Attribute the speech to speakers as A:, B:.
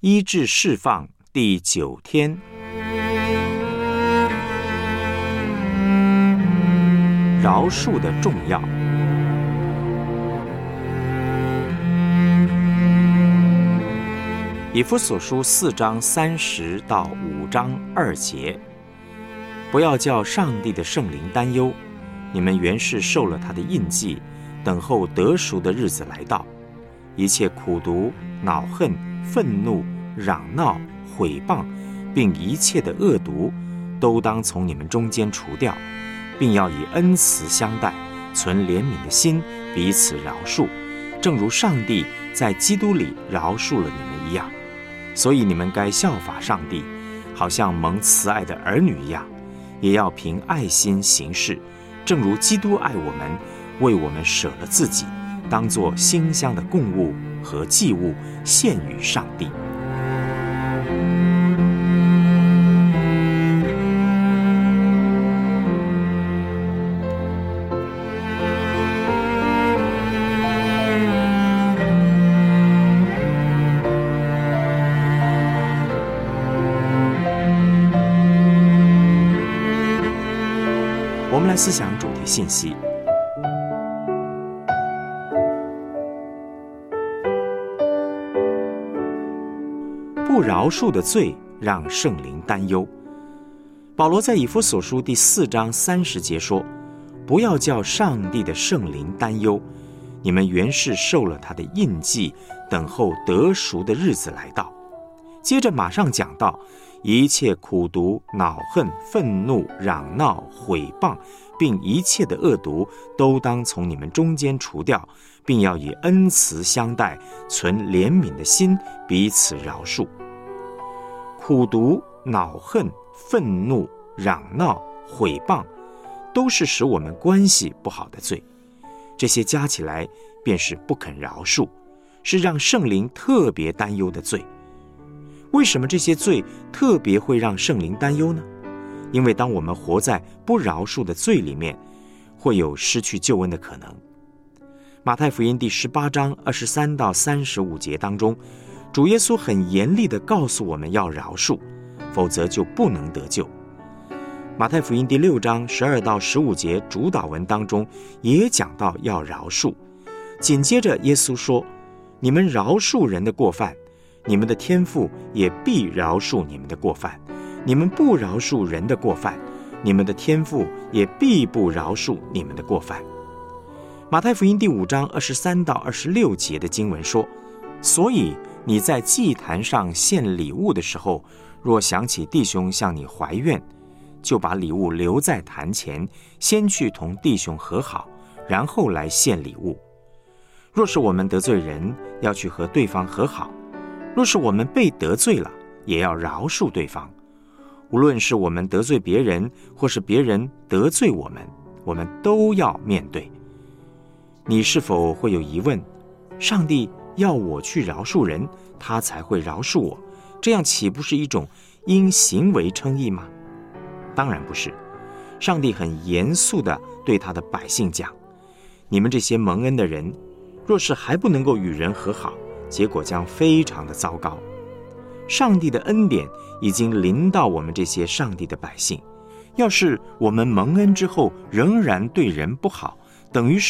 A: 医治释放第九天，饶恕的重要。以弗所书四章三十到五章二节，不要叫上帝的圣灵担忧，你们原是受了他的印记，等候得赎的日子来到，一切苦毒、恼恨。愤怒、嚷闹、毁谤，并一切的恶毒，都当从你们中间除掉，并要以恩慈相待，存怜悯的心，彼此饶恕，正如上帝在基督里饶恕了你们一样。所以你们该效法上帝，好像蒙慈爱的儿女一样，也要凭爱心行事，正如基督爱我们，为我们舍了自己，当作馨香的供物。和祭物献于上帝。我们来思想主题信息。不饶恕的罪让圣灵担忧。保罗在以弗所书第四章三十节说：“不要叫上帝的圣灵担忧，你们原是受了他的印记，等候得赎的日子来到。”接着马上讲到一切苦毒、恼恨、愤怒、嚷闹、毁谤，并一切的恶毒，都当从你们中间除掉，并要以恩慈相待，存怜悯的心，彼此饶恕。苦毒、恼恨、愤怒、嚷闹、毁谤，都是使我们关系不好的罪。这些加起来便是不肯饶恕，是让圣灵特别担忧的罪。为什么这些罪特别会让圣灵担忧呢？因为当我们活在不饶恕的罪里面，会有失去救恩的可能。马太福音第十八章二十三到三十五节当中。主耶稣很严厉地告诉我们要饶恕，否则就不能得救。马太福音第六章十二到十五节主导文当中也讲到要饶恕。紧接着耶稣说：“你们饶恕人的过犯，你们的天父也必饶恕你们的过犯；你们不饶恕人的过犯，你们的天父也必不饶恕你们的过犯。”马太福音第五章二十三到二十六节的经文说：“所以。”你在祭坛上献礼物的时候，若想起弟兄向你怀怨，就把礼物留在坛前，先去同弟兄和好，然后来献礼物。若是我们得罪人，要去和对方和好；若是我们被得罪了，也要饶恕对方。无论是我们得罪别人，或是别人得罪我们，我们都要面对。你是否会有疑问？上帝？要我去饶恕人，他才会饶恕我，这样岂不是一种因行为称义吗？当然不是。上帝很严肃地对他的百姓讲：“你们这些蒙恩的人，若是还不能够与人和好，结果将非常的糟糕。上帝的恩典已经临到我们这些上帝的百姓，要是我们蒙恩之后仍然对人不好，等于是